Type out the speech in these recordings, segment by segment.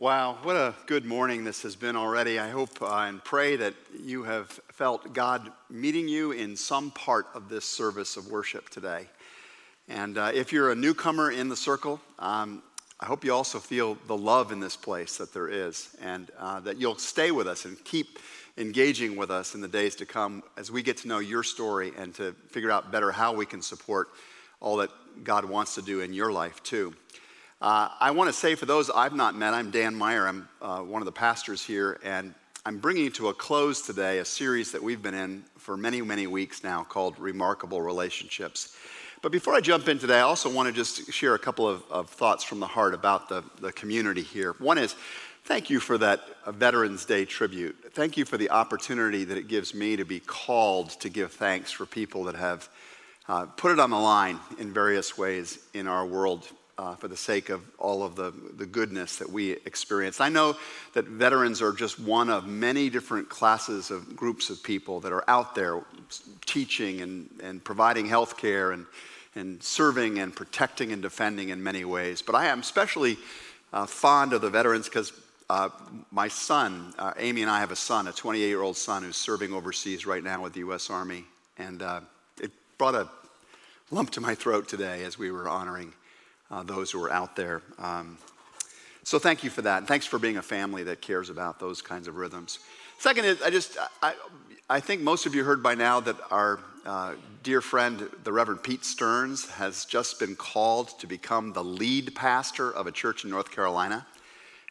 Wow, what a good morning this has been already. I hope uh, and pray that you have felt God meeting you in some part of this service of worship today. And uh, if you're a newcomer in the circle, um, I hope you also feel the love in this place that there is, and uh, that you'll stay with us and keep engaging with us in the days to come as we get to know your story and to figure out better how we can support all that God wants to do in your life, too. Uh, I want to say for those I've not met, I'm Dan Meyer. I'm uh, one of the pastors here, and I'm bringing to a close today a series that we've been in for many, many weeks now called Remarkable Relationships. But before I jump in today, I also want to just share a couple of, of thoughts from the heart about the, the community here. One is, thank you for that uh, Veterans Day tribute. Thank you for the opportunity that it gives me to be called to give thanks for people that have uh, put it on the line in various ways in our world uh, for the sake of all of the, the goodness that we experience. I know that veterans are just one of many different classes of groups of people that are out there teaching and, and providing health care and, and serving and protecting and defending in many ways. But I am especially uh, fond of the veterans because uh, my son, uh, Amy and I have a son, a 28 year old son who's serving overseas right now with the U.S. Army. And uh, it brought a lump to my throat today as we were honoring uh, those who are out there. Um, so thank you for that. And thanks for being a family that cares about those kinds of rhythms. Second is, I just, I, I think most of you heard by now that our uh, dear friend, the Reverend Pete Stearns, has just been called to become the lead pastor of a church in North Carolina.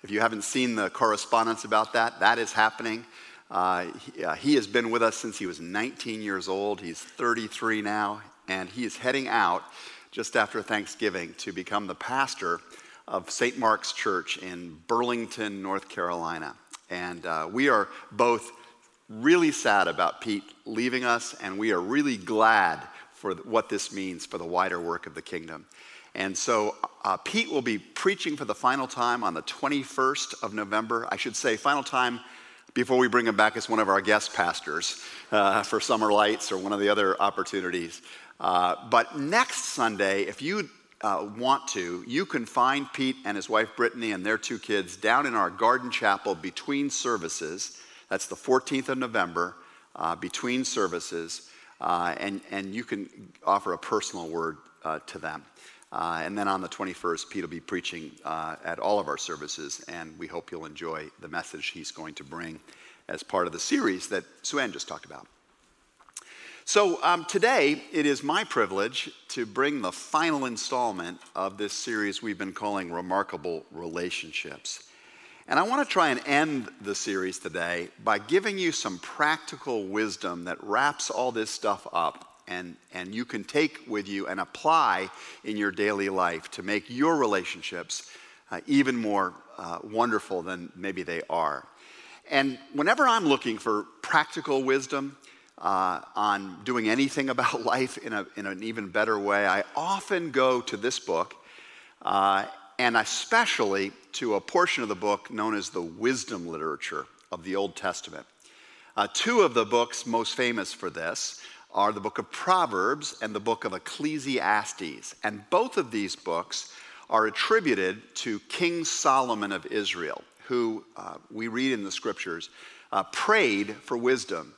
If you haven't seen the correspondence about that, that is happening. Uh, he, uh, he has been with us since he was 19 years old. He's 33 now, and he is heading out just after Thanksgiving to become the pastor of St. Mark's Church in Burlington, North Carolina. And uh, we are both really sad about Pete leaving us, and we are really glad for what this means for the wider work of the kingdom. And so uh, Pete will be preaching for the final time on the 21st of November. I should say, final time before we bring him back as one of our guest pastors uh, for Summer Lights or one of the other opportunities. Uh, but next Sunday, if you uh, want to, you can find Pete and his wife Brittany and their two kids down in our garden chapel between services. That's the 14th of November, uh, between services, uh, and, and you can offer a personal word uh, to them. And then on the 21st, Pete will be preaching at all of our services, and we hope you'll enjoy the message he's going to bring as part of the series that Sue Ann just talked about. So, um, today it is my privilege to bring the final installment of this series we've been calling Remarkable Relationships. And I want to try and end the series today by giving you some practical wisdom that wraps all this stuff up and, and you can take with you and apply in your daily life to make your relationships uh, even more uh, wonderful than maybe they are. And whenever I'm looking for practical wisdom, uh, on doing anything about life in, a, in an even better way, I often go to this book, uh, and especially to a portion of the book known as the wisdom literature of the Old Testament. Uh, two of the books most famous for this are the book of Proverbs and the book of Ecclesiastes. And both of these books are attributed to King Solomon of Israel, who uh, we read in the scriptures uh, prayed for wisdom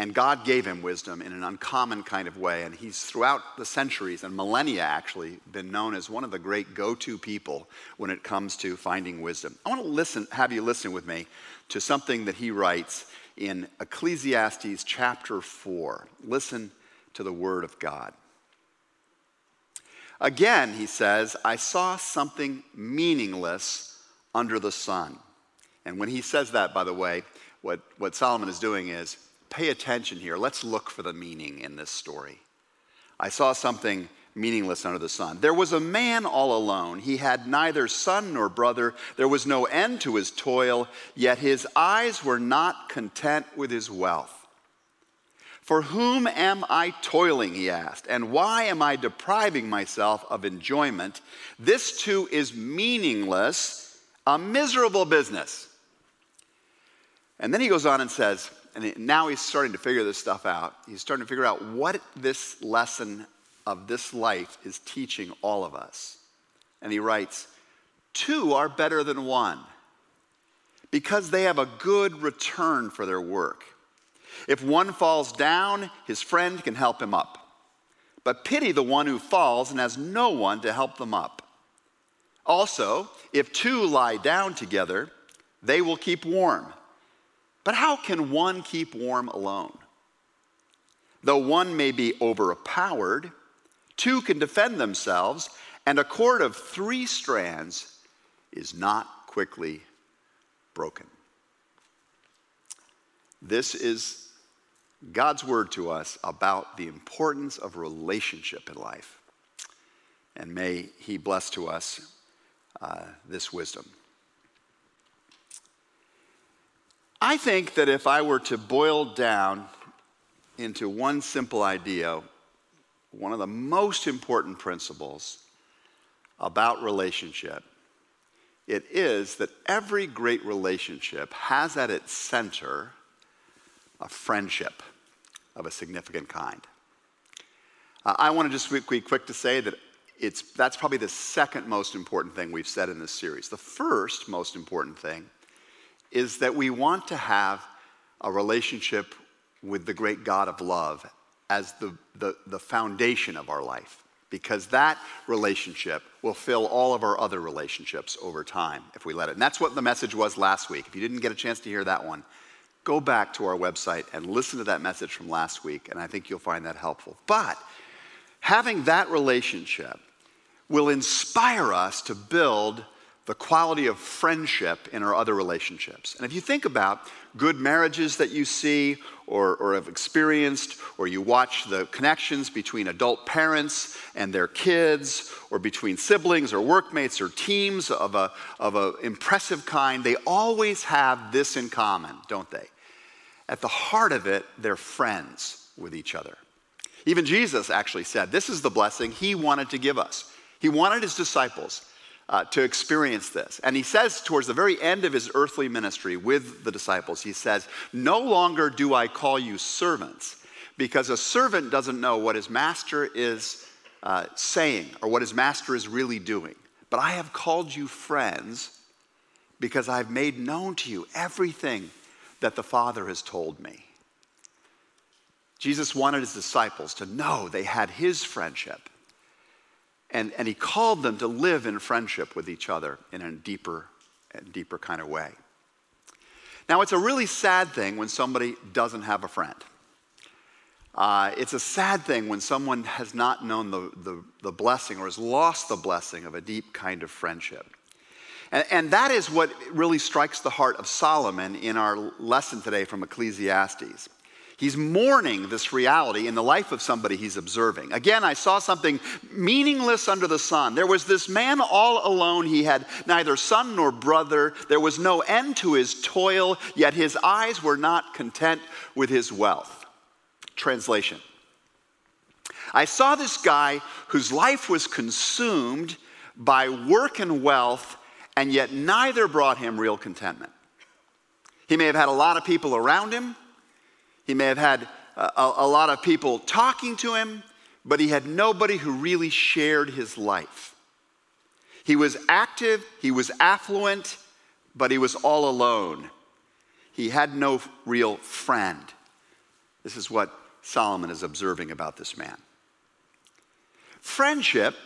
and God gave him wisdom in an uncommon kind of way. And he's throughout the centuries and millennia actually been known as one of the great go to people when it comes to finding wisdom. I want to listen, have you listen with me to something that he writes in Ecclesiastes chapter 4. Listen to the word of God. Again, he says, I saw something meaningless under the sun. And when he says that, by the way, what, what Solomon is doing is pay attention here. Let's look for the meaning in this story. I saw something meaningless under the sun. There was a man all alone. He had neither son nor brother. There was no end to his toil, yet his eyes were not content with his wealth. For whom am I toiling, he asked, and why am I depriving myself of enjoyment? This too is meaningless, a miserable business. And then he goes on and says, and now he's starting to figure this stuff out. He's starting to figure out what this lesson of this life is teaching all of us. And he writes, Two are better than one because they have a good return for their work. If one falls down, his friend can help him up. But pity the one who falls and has no one to help them up. Also, if two lie down together, they will keep warm. But how can one keep warm alone? Though one may be overpowered, two can defend themselves, and a cord of three strands is not quickly broken. This is God's word to us about the importance of relationship in life. And may He bless to us uh, this wisdom. I think that if I were to boil down into one simple idea, one of the most important principles about relationship, it is that every great relationship has at its center a friendship of a significant kind. Uh, I want to just be quick to say that it's, that's probably the second most important thing we've said in this series. The first most important thing is that we want to have a relationship with the great God of love as the, the, the foundation of our life, because that relationship will fill all of our other relationships over time if we let it. And that's what the message was last week. If you didn't get a chance to hear that one, go back to our website and listen to that message from last week, and I think you'll find that helpful. But having that relationship will inspire us to build the quality of friendship in our other relationships. And if you think about good marriages that you see or, or have experienced, or you watch the connections between adult parents and their kids, or between siblings or workmates or teams of an of a impressive kind, they always have this in common, don't they? At the heart of it, they're friends with each other. Even Jesus actually said, This is the blessing he wanted to give us. He wanted his disciples uh, to experience this. And he says, towards the very end of his earthly ministry with the disciples, he says, No longer do I call you servants, because a servant doesn't know what his master is uh, saying or what his master is really doing. But I have called you friends because I've made known to you everything that the Father has told me. Jesus wanted his disciples to know they had his friendship and, and he called them to live in friendship with each other in a deeper and deeper kind of way. Now, it's a really sad thing when somebody doesn't have a friend. Uh, it's a sad thing when someone has not known the, the, the, blessing or has lost the blessing of a deep kind of friendship. And, and that is what really strikes the heart of Solomon in our lesson today from Ecclesiastes. He's mourning this reality in the life of somebody he's observing. Again, I saw something meaningless under the sun. There was this man all alone. He had neither son nor brother. There was no end to his toil, yet his eyes were not content with his wealth. Translation I saw this guy whose life was consumed by work and wealth, and yet neither brought him real contentment. He may have had a lot of people around him. He may have had a, a, lot of people talking to him, but he had nobody who really shared his life. He was active, he was affluent, but he was all alone. He had no real friend. This is what Solomon is observing about this man. Friendship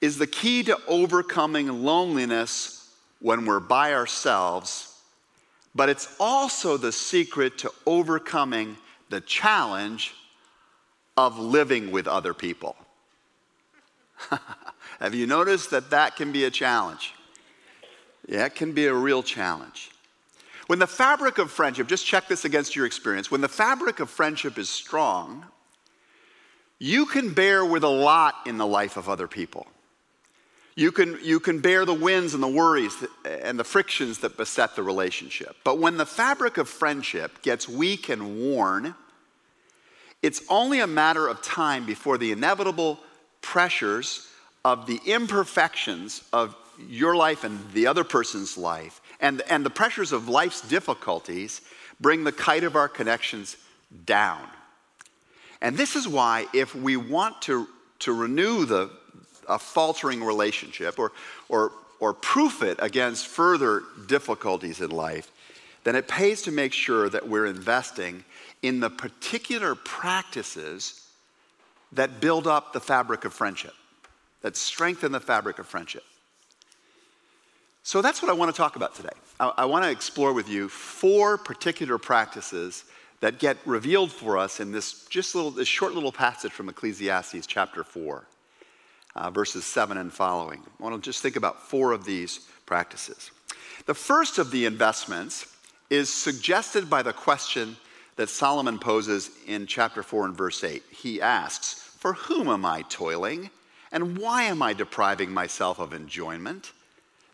is the key to overcoming loneliness when we're by ourselves but it's also the secret to overcoming the challenge of living with other people. Have you noticed that that can be a challenge? Yeah, it can be a real challenge. When the fabric of friendship, just check this against your experience, when the fabric of friendship is strong, you can bear with a lot in the life of other people. You can, you can bear the winds and the worries and the frictions that beset the relationship. But when the fabric of friendship gets weak and worn, it's only a matter of time before the inevitable pressures of the imperfections of your life and the other person's life and, and the pressures of life's difficulties bring the kite of our connections down. And this is why, if we want to, to renew the, a faltering relationship or, or, or proof it against further difficulties in life, then it pays to make sure that we're investing in the particular practices that build up the fabric of friendship, that strengthen the fabric of friendship. So that's what I want to talk about today. I, I want to explore with you four particular practices that get revealed for us in this just little, this short little passage from Ecclesiastes chapter 4, uh, verses 7 and following. I want to just think about four of these practices. The first of the investments is suggested by the question that Solomon poses in chapter 4 and verse 8. He asks, For whom am I toiling? And why am I depriving myself of enjoyment?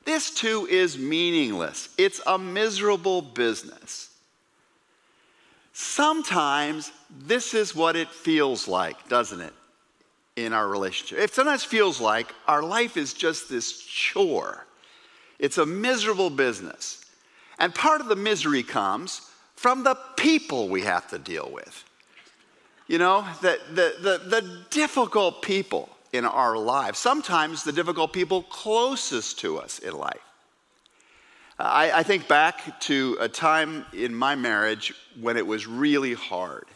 This too is meaningless. It's a miserable business. Sometimes this is what it feels like, doesn't it, in our relationship? It sometimes feels like our life is just this chore. It's a miserable business. And part of the misery comes from the people we have to deal with. You know, the, the, the, the difficult people in our lives, sometimes the difficult people closest to us in life. I, I, think back to a time in my marriage when it was really hard.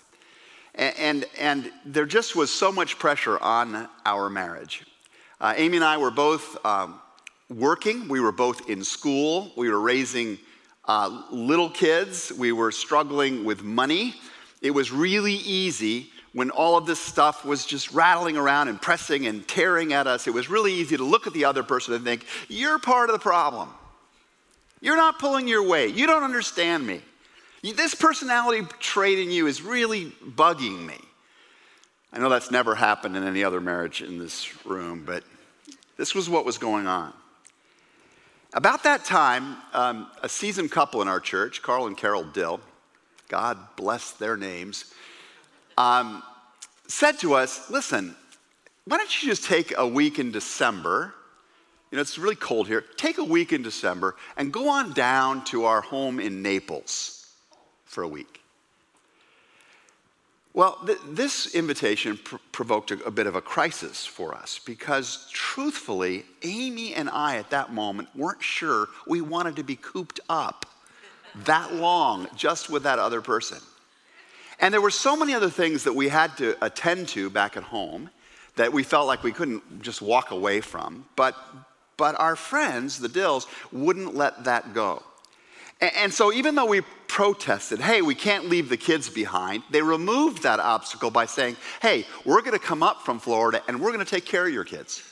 And, and, and there just was so much pressure on our marriage. Uh, Amy and I were both um, working, we were both in school, we were raising uh, little kids, we were struggling with money. It was really easy when all of this stuff was just rattling around and pressing and tearing at us. It was really easy to look at the other person and think, You're part of the problem. You're not pulling your weight. You don't understand me. This personality trait in you is really bugging me. I know that's never happened in any other marriage in this room, but this was what was going on. About that time, um, a seasoned couple in our church, Carl and Carol Dill, God bless their names, um, said to us, Listen, why don't you just take a week in December? You know, it's really cold here. Take a week in December and go on down to our home in Naples for a week. Well, th- this invitation pr- provoked a, a bit of a crisis for us because, truthfully, Amy and I at that moment weren't sure we wanted to be cooped up that long just with that other person. And there were so many other things that we had to attend to back at home that we felt like we couldn't just walk away from. But, but our friends, the Dills, wouldn't let that go. And so, even though we protested, hey, we can't leave the kids behind, they removed that obstacle by saying, hey, we're going to come up from Florida and we're going to take care of your kids.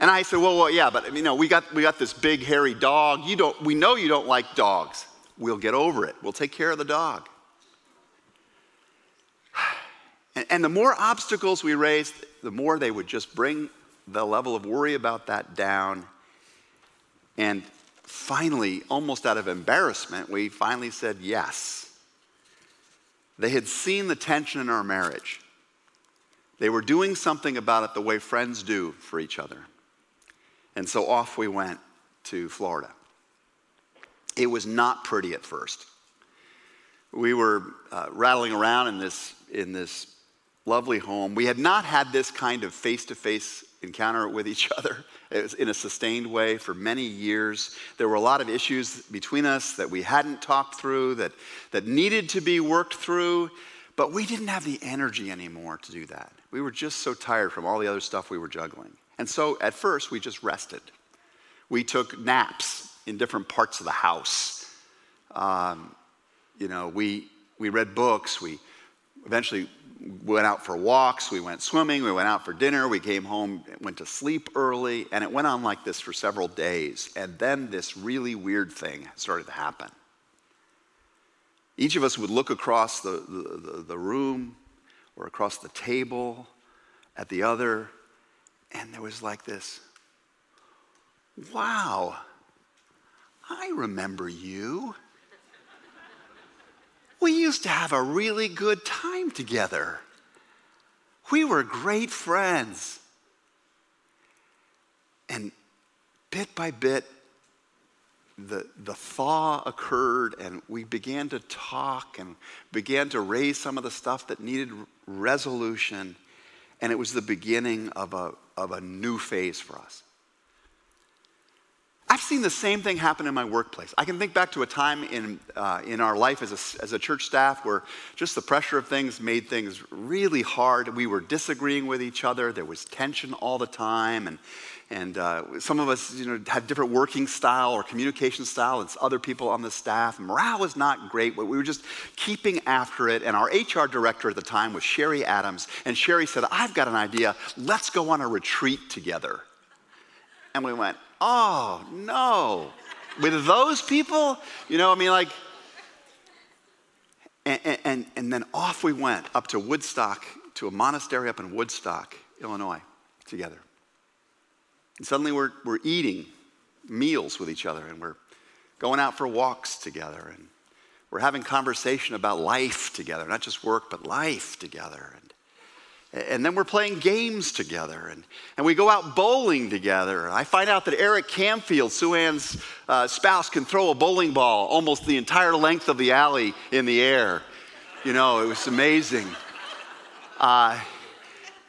And I said, well, well, yeah, but you know, we got, we got this big hairy dog. You don't, we know you don't like dogs. We'll get over it. We'll take care of the dog. And, and the more obstacles we raised, the more they would just bring the level of worry about that down. And finally, almost out of embarrassment, we finally said yes. They had seen the tension in our marriage. They were doing something about it the way friends do for each other. And so off we went to Florida. It was not pretty at first. We were uh, rattling around in this, in this lovely home. We had not had this kind of face to face encounter with each other in a sustained way for many years. There were a lot of issues between us that we hadn't talked through, that, that needed to be worked through, but we didn't have the energy anymore to do that. We were just so tired from all the other stuff we were juggling. And so at first, we just rested. We took naps in different parts of the house. Um, you know, we, we read books. We eventually went out for walks, we went swimming, we went out for dinner, we came home, went to sleep early, and it went on like this for several days. And then this really weird thing started to happen. Each of us would look across the, the, the room or across the table at the other, and there was like this wow, I remember you. We used to have a really good time together. We were great friends. And bit by bit, the, the thaw occurred, and we began to talk and began to raise some of the stuff that needed resolution. And it was the beginning of a, of a new phase for us. I've seen the same thing happen in my workplace. I can think back to a time in, uh, in our life as a, as a church staff where just the pressure of things made things really hard. We were disagreeing with each other, there was tension all the time, and, and uh, some of us you know, had different working style or communication style than other people on the staff. Morale was not great, but we were just keeping after it. And our HR director at the time was Sherry Adams, and Sherry said, I've got an idea, let's go on a retreat together. And we went, oh no. With those people, you know, I mean, like, and, and, and then off we went up to Woodstock, to a monastery up in Woodstock, Illinois, together. And suddenly we're, we're eating meals with each other and we're going out for walks together and we're having conversation about life together, not just work, but life together. And and then we're playing games together, and, and we go out bowling together. I find out that Eric Camfield, Sue uh, spouse, can throw a bowling ball almost the entire length of the alley in the air. You know, it was amazing. Uh,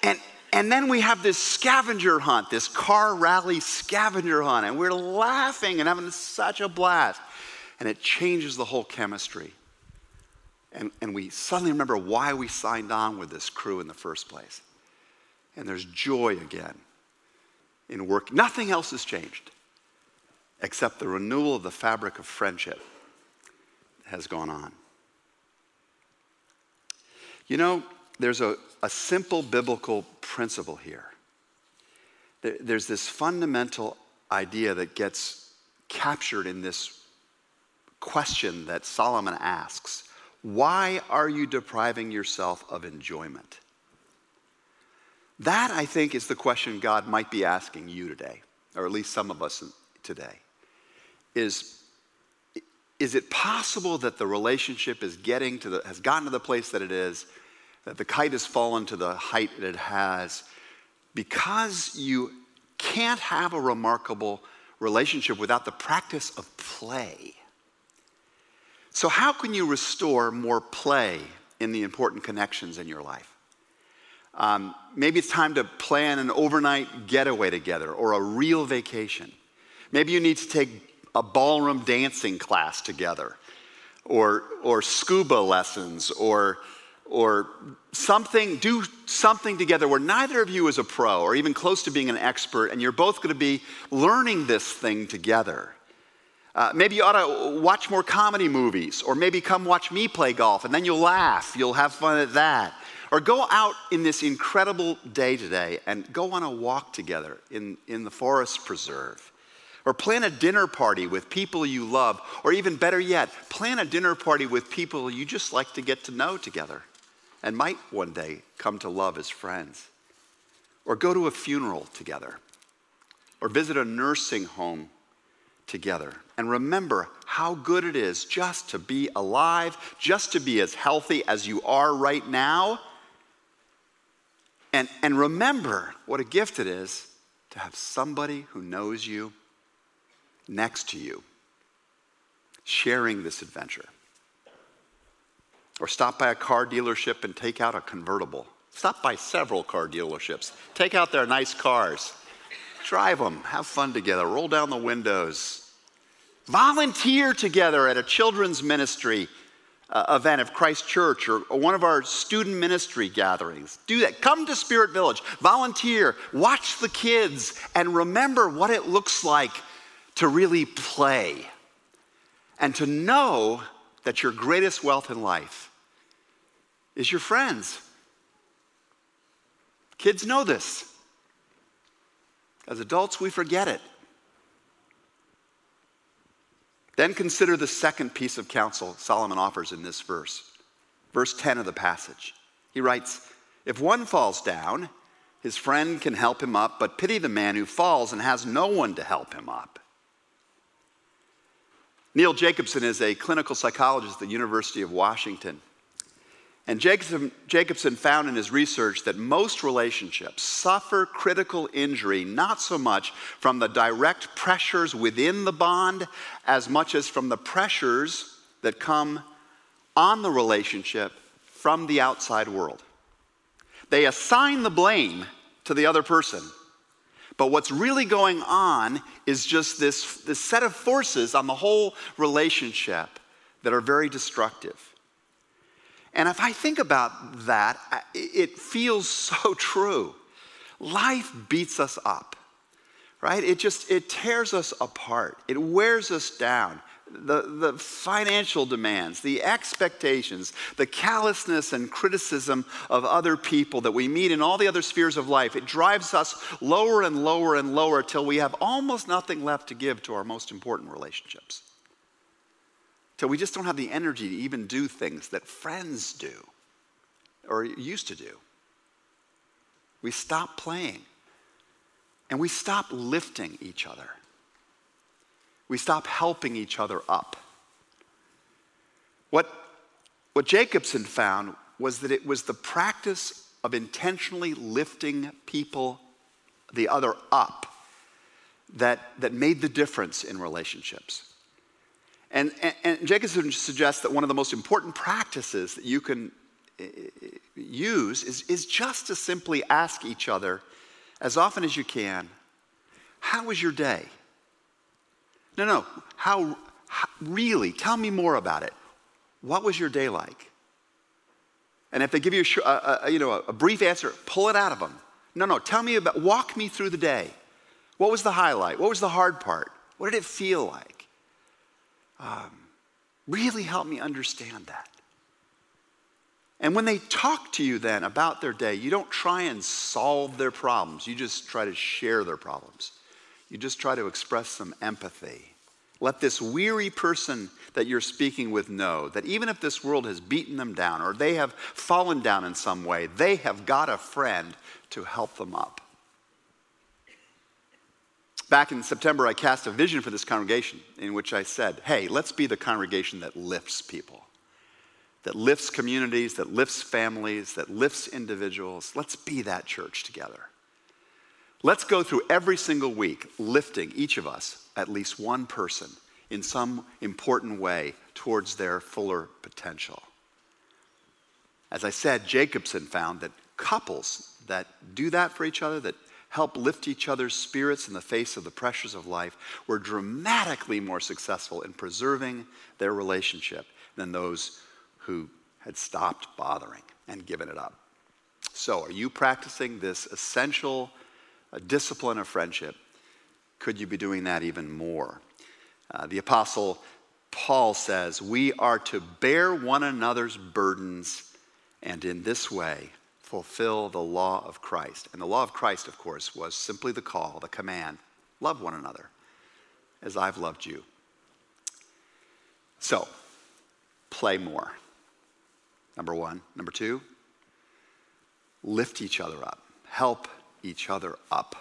and, and then we have this scavenger hunt, this car rally scavenger hunt, and we're laughing and having such a blast. And it changes the whole chemistry. And, and we suddenly remember why we signed on with this crew in the first place. And there's joy again in work. Nothing else has changed except the renewal of the fabric of friendship has gone on. You know, there's a, a simple biblical principle here. There, there's this fundamental idea that gets captured in this question that Solomon asks why are you depriving yourself of enjoyment? That, I think, is the question God might be asking you today, or at least some of us today. Is, is it possible that the relationship is getting to the, has gotten to the place that it is, that the kite has fallen to the height that it has, because you can't have a remarkable relationship without the practice of play? So, how can you restore more play in the important connections in your life? Um, maybe it's time to plan an overnight getaway together or a real vacation. Maybe you need to take a ballroom dancing class together or, or scuba lessons or, or something, do something together where neither of you is a pro or even close to being an expert and you're both going to be learning this thing together. Uh, maybe you ought to watch more comedy movies, or maybe come watch me play golf, and then you'll laugh. You'll have fun at that. Or go out in this incredible day today and go on a walk together in, in the forest preserve. Or plan a dinner party with people you love. Or even better yet, plan a dinner party with people you just like to get to know together and might one day come to love as friends. Or go to a funeral together. Or visit a nursing home together and remember how good it is just to be alive, just to be as healthy as you are right now. And, and remember what a gift it is to have somebody who knows you next to you, sharing this adventure. Or stop by a car dealership and take out a convertible. Stop by several car dealerships. Take out their nice cars. Drive them, have fun together, roll down the windows. Volunteer together at a children's ministry uh, event of Christ Church or, or one of our student ministry gatherings. Do that. Come to Spirit Village, volunteer, watch the kids, and remember what it looks like to really play and to know that your greatest wealth in life is your friends. Kids know this. As adults, we forget it. Then consider the second piece of counsel Solomon offers in this verse, verse 10 of the passage. He writes, If one falls down, his friend can help him up, but pity the man who falls and has no one to help him up. Neil Jacobson is a clinical psychologist at the University of Washington. And Jacobson, Jacobson found in his research that most relationships suffer critical injury not so much from the direct pressures within the bond as much as from the pressures that come on the relationship from the outside world. They assign the blame to the other person, But what's really going on is just this, this set of forces on the whole relationship that are very destructive. And if I think about that, it feels so true. Life beats us up, right? It just, it tears us apart. It wears us down the, the financial demands, the expectations, the callousness and criticism of other people that we meet in all the other spheres of life, it drives us lower and lower and lower till we have almost nothing left to give to our most important relationships. Till we just don't have the energy to even do things that friends do or used to do. We stop playing and we stop lifting each other we stop helping each other up. What, what Jacobson found was that it was the practice of intentionally lifting people, the other up, that, that made the difference in relationships. And, and, and Jacobson suggests that one of the most important practices that you can eh, eh, use is, is just to simply ask each other as often as you can, How was your day? No, no. How, how, really? Tell me more about it. What was your day like? And if they give you a, a, a, you know, a brief answer, pull it out of them. No, no. Tell me about. Walk me through the day. What was the highlight? What was the hard part? What did it feel like? Um, really help me understand that. And when they talk to you then about their day, you don't try and solve their problems. You just try to share their problems. You just try to express some empathy let this weary person that you're speaking with know that even if this world has beaten them down or they have fallen down in some way, they have got a friend to help them up. Back in September, I cast a vision for this congregation in which I said, hey, let's be the congregation that lifts people, that lifts communities, that lifts families, that lifts individuals. Let's be that church together. Let's go through every single week lifting each of us at least one person in some important way towards their fuller potential. As I said, Jacobson found that couples that do that for each other, that help lift each other's spirits in the face of the pressures of life, were dramatically more successful in preserving their relationship than those who had stopped bothering and given it up. So, are you practicing this essential discipline of friendship could you be doing that even more? Uh, the Apostle Paul says, We are to bear one another's burdens and in this way fulfill the law of Christ. And the law of Christ, of course, was simply the call, the command love one another as I've loved you. So, play more. Number one. Number two, lift each other up, help each other up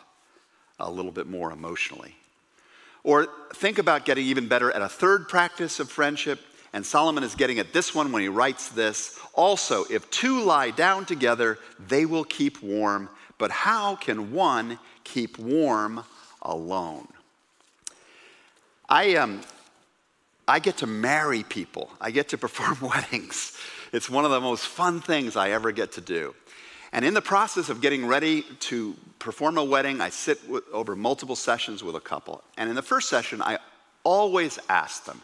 a little bit more emotionally. Or think about getting even better at a third practice of friendship. And Solomon is getting at this one when he writes this. Also, if two lie down together, they will keep warm. But how can one keep warm alone? I, um, I get to marry people, I get to perform weddings. It's one of the most fun things I ever get to do. And in the process of getting ready to perform a wedding, I sit with, over multiple sessions with a couple. And in the first session, I always ask them,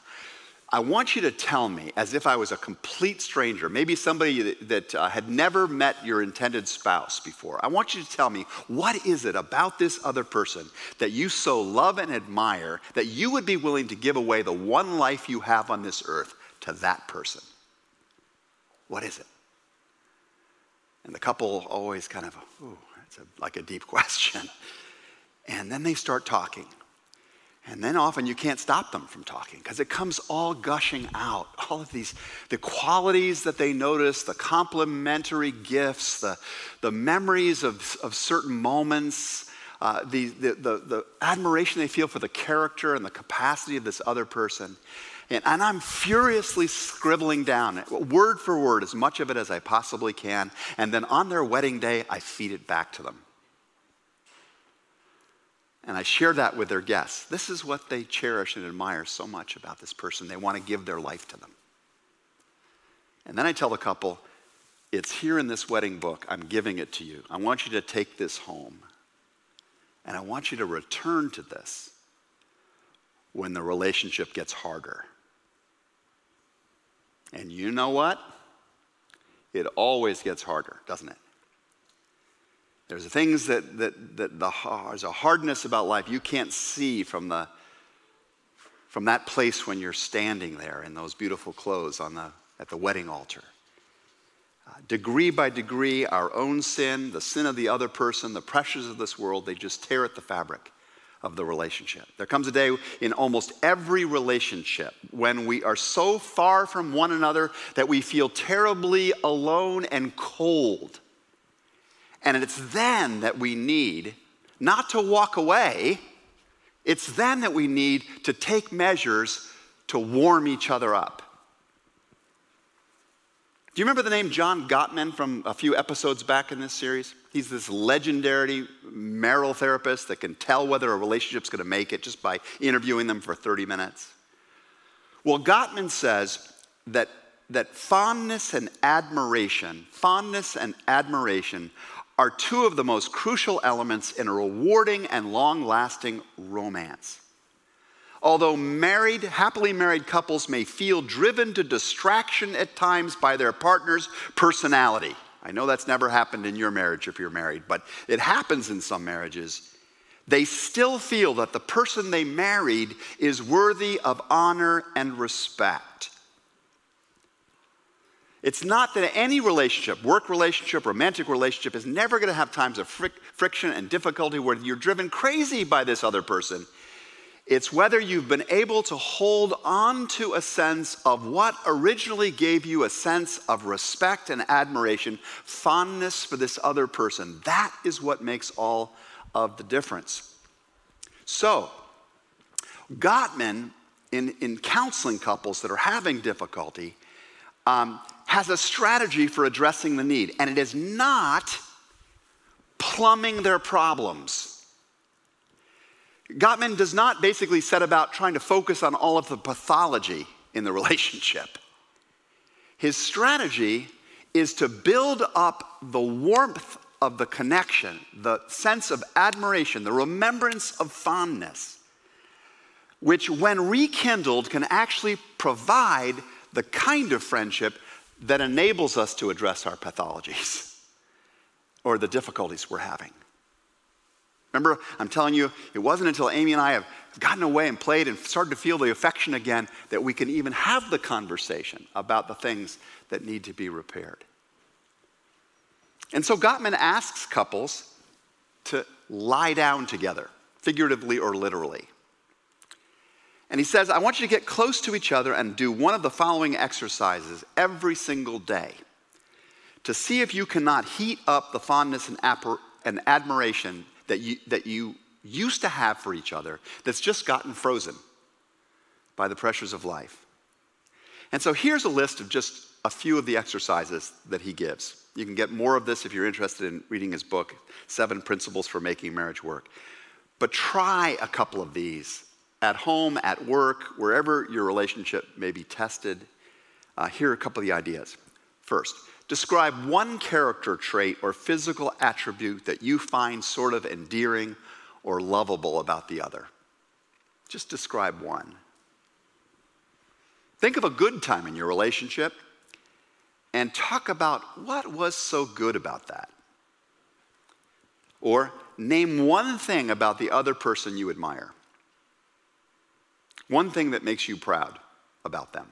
I want you to tell me, as if I was a complete stranger, maybe somebody that, that uh, had never met your intended spouse before. I want you to tell me, what is it about this other person that you so love and admire that you would be willing to give away the one life you have on this earth to that person? What is it? And the couple always kind of, ooh, it's a, like a deep question. And then they start talking. And then often you can't stop them from talking because it comes all gushing out. All of these, the qualities that they notice, the complementary gifts, the, the memories of, of certain moments, uh, the, the, the, the admiration they feel for the character and the capacity of this other person. And, and, I'm furiously scribbling down, word for word, as much of it as I possibly can. And then on their wedding day, I feed it back to them. And I share that with their guests. This is what they cherish and admire so much about this person. They want to give their life to them. And then I tell the couple, it's here in this wedding book. I'm giving it to you. I want you to take this home. And I want you to return to this when the relationship gets harder. And you know what? It always gets harder, doesn't it? There's things that, that, that the, there's a hardness about life you can't see from, the, from that place when you're standing there in those beautiful clothes on the, at the wedding altar. Uh, degree by degree, our own sin, the sin of the other person, the pressures of this world, they just tear at the fabric of the relationship. There comes a day in almost every relationship when we are so far from one another that we feel terribly alone and cold. And it's then that we need not to walk away, it's then that we need to take measures to warm each other up. Do you remember the name John Gottman from a few episodes back in this series? He's this legendary marital therapist that can tell whether a relationship's to make it just by interviewing them for 30 minutes. Well, Gottman says that, that fondness and admiration, fondness and admiration are two of the most crucial elements in a rewarding and long lasting romance. Although married, happily married couples may feel driven to distraction at times by their partner's personality. I know that's never happened in your marriage if you're married, but it happens in some marriages. They still feel that the person they married is worthy of honor and respect. It's not that any relationship, work relationship, romantic relationship, is never going to have times of fric- friction and difficulty where you're driven crazy by this other person. It's whether you've been able to hold on to a sense of what originally gave you a sense of respect and admiration, fondness for this other person. That is what makes all of the difference. So, Gottman, in, in counseling couples that are having difficulty, um, has a strategy for addressing the need, and it is not plumbing their problems. Gottman does not basically set about trying to focus on all of the pathology in the relationship. His strategy is to build up the warmth of the connection, the sense of admiration, the remembrance of fondness, which, when rekindled, can actually provide the kind of friendship that enables us to address our pathologies or the difficulties we're having. Remember, I'm telling you, it wasn't until Amy and I have gotten away and played and started to feel the affection again that we can even have the conversation about the things that need to be repaired. And so Gottman asks couples to lie down together, figuratively or literally. And he says, I want you to get close to each other and do one of the following exercises every single day to see if you cannot heat up the fondness and, and admiration that you, that you used to have for each other that's just gotten frozen by the pressures of life. And so here's a list of just a few of the exercises that he gives. You can get more of this if you're interested in reading his book, Seven Principles for Making Marriage Work. But try a couple of these at home, at work, wherever your relationship may be tested. Uh, here are a couple of the ideas. First, Describe one character trait or physical attribute that you find sort of endearing or lovable about the other. Just describe one. Think of a good time in your relationship and talk about what was so good about that. Or name one thing about the other person you admire. One thing that makes you proud about them.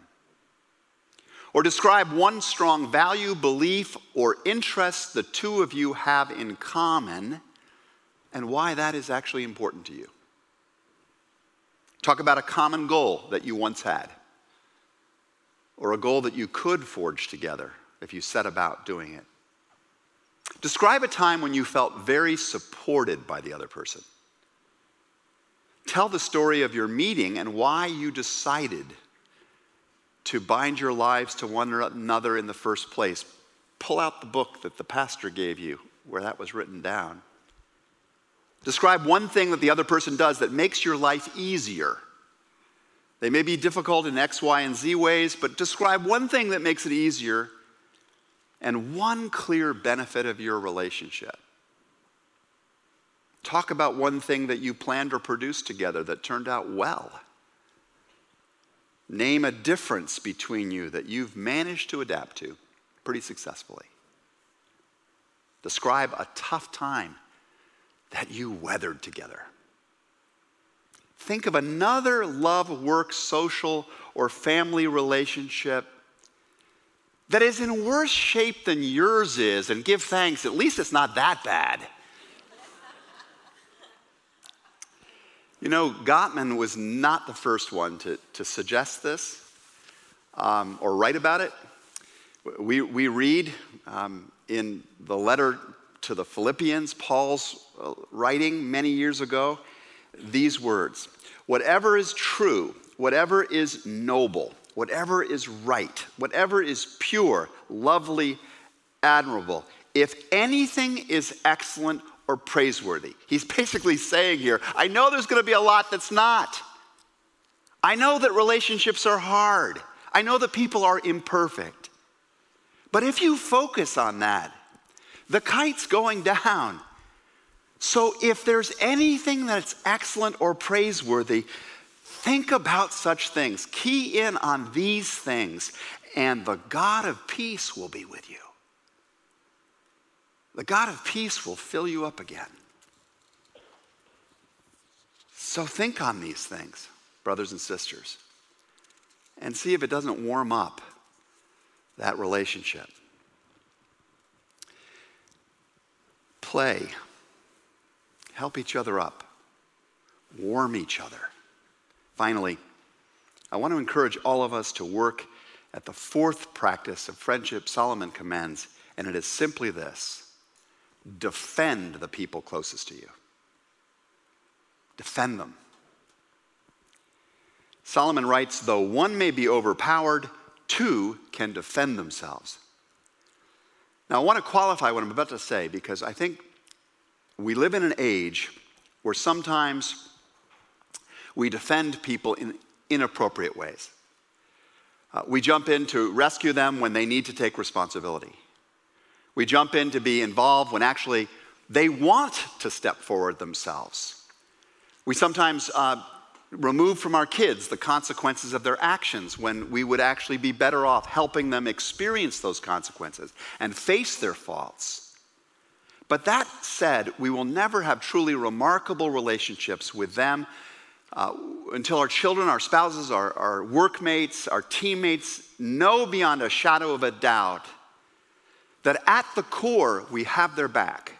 Or describe one strong value, belief, or interest the two of you have in common and why that is actually important to you. Talk about a common goal that you once had, or a goal that you could forge together if you set about doing it. Describe a time when you felt very supported by the other person. Tell the story of your meeting and why you decided to bind your lives to one another in the first place. Pull out the book that the pastor gave you where that was written down. Describe one thing that the other person does that makes your life easier. They may be difficult in X, Y, and Z ways, but describe one thing that makes it easier and one clear benefit of your relationship. Talk about one thing that you planned or produced together that turned out well. Name a difference between you that you've managed to adapt to pretty successfully. Describe a tough time that you weathered together. Think of another love, work, social, or family relationship that is in worse shape than yours is and give thanks. At least it's not that bad. You know, Gottman was not the first one to, to suggest this um, or write about it. We, we read um, in the letter to the Philippians, Paul's uh, writing many years ago, these words Whatever is true, whatever is noble, whatever is right, whatever is pure, lovely, admirable, if anything is excellent or praiseworthy. He's basically saying here, I know there's going to be a lot that's not. I know that relationships are hard. I know that people are imperfect. But if you focus on that, the kite's going down. So if there's anything that's excellent or praiseworthy, think about such things. Key in on these things, and the God of peace will be with you the God of peace will fill you up again. So think on these things, brothers and sisters, and see if it doesn't warm up that relationship. Play, help each other up, warm each other. Finally, I want to encourage all of us to work at the fourth practice of friendship Solomon commends, and it is simply this defend the people closest to you. Defend them. Solomon writes, though one may be overpowered, two can defend themselves. Now, I want to qualify what I'm about to say because I think we live in an age where sometimes we defend people in inappropriate ways. Uh, we jump in to rescue them when they need to take responsibility. We jump in to be involved when actually they want to step forward themselves. We sometimes uh, remove from our kids the consequences of their actions when we would actually be better off helping them experience those consequences and face their faults. But that said, we will never have truly remarkable relationships with them uh, until our children, our spouses, our, our workmates, our teammates know beyond a shadow of a doubt that at the core, we have their back.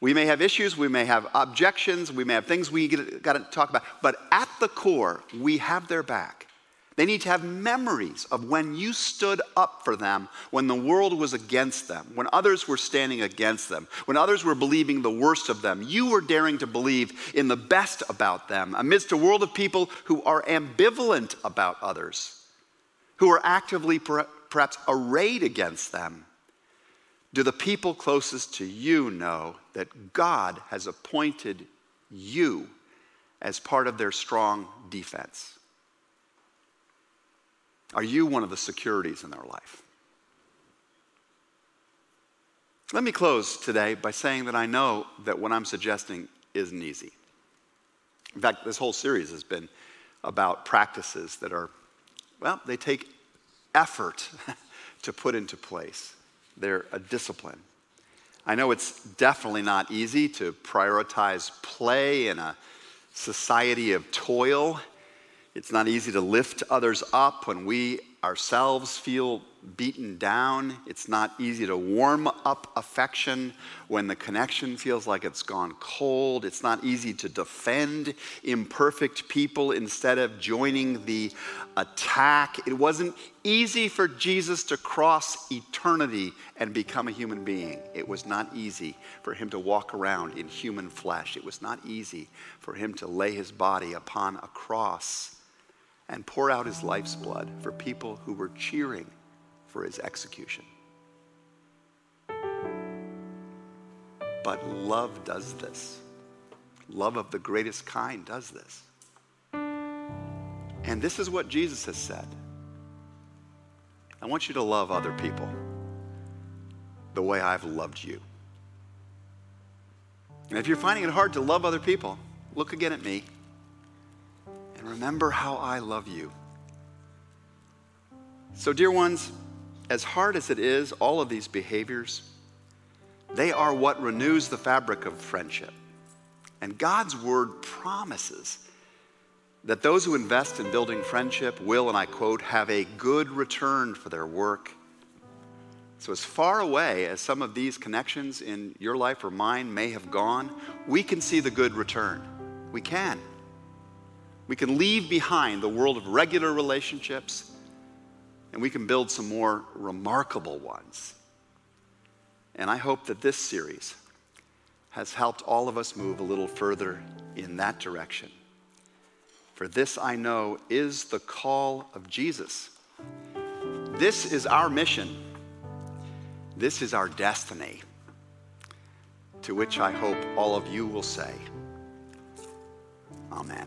We may have issues, we may have objections, we may have things we got to talk about, but at the core, we have their back. They need to have memories of when you stood up for them when the world was against them, when others were standing against them, when others were believing the worst of them. You were daring to believe in the best about them amidst a world of people who are ambivalent about others, who are actively perhaps arrayed against them, do the people closest to you know that God has appointed you as part of their strong defense? Are you one of the securities in their life? Let me close today by saying that I know that what I'm suggesting isn't easy. In fact, this whole series has been about practices that are, well, they take effort to put into place. They're a discipline. I know it's definitely not easy to prioritize play in a society of toil. It's not easy to lift others up when we ourselves feel beaten down. It's not easy to warm up affection when the connection feels like it's gone cold. It's not easy to defend imperfect people instead of joining the attack. It wasn't easy for Jesus to cross eternity and become a human being. It was not easy for him to walk around in human flesh. It was not easy for him to lay his body upon a cross and pour out his life's blood for people who were cheering for his execution. But love does this. Love of the greatest kind does this. And this is what Jesus has said I want you to love other people the way I've loved you. And if you're finding it hard to love other people, look again at me and remember how I love you. So, dear ones, as hard as it is, all of these behaviors, they are what renews the fabric of friendship. And God's word promises that those who invest in building friendship will, and I quote, have a good return for their work. So, as far away as some of these connections in your life or mine may have gone, we can see the good return. We can. We can leave behind the world of regular relationships and we can build some more remarkable ones. And I hope that this series has helped all of us move a little further in that direction. For this I know is the call of Jesus. This is our mission. This is our destiny, to which I hope all of you will say, Amen.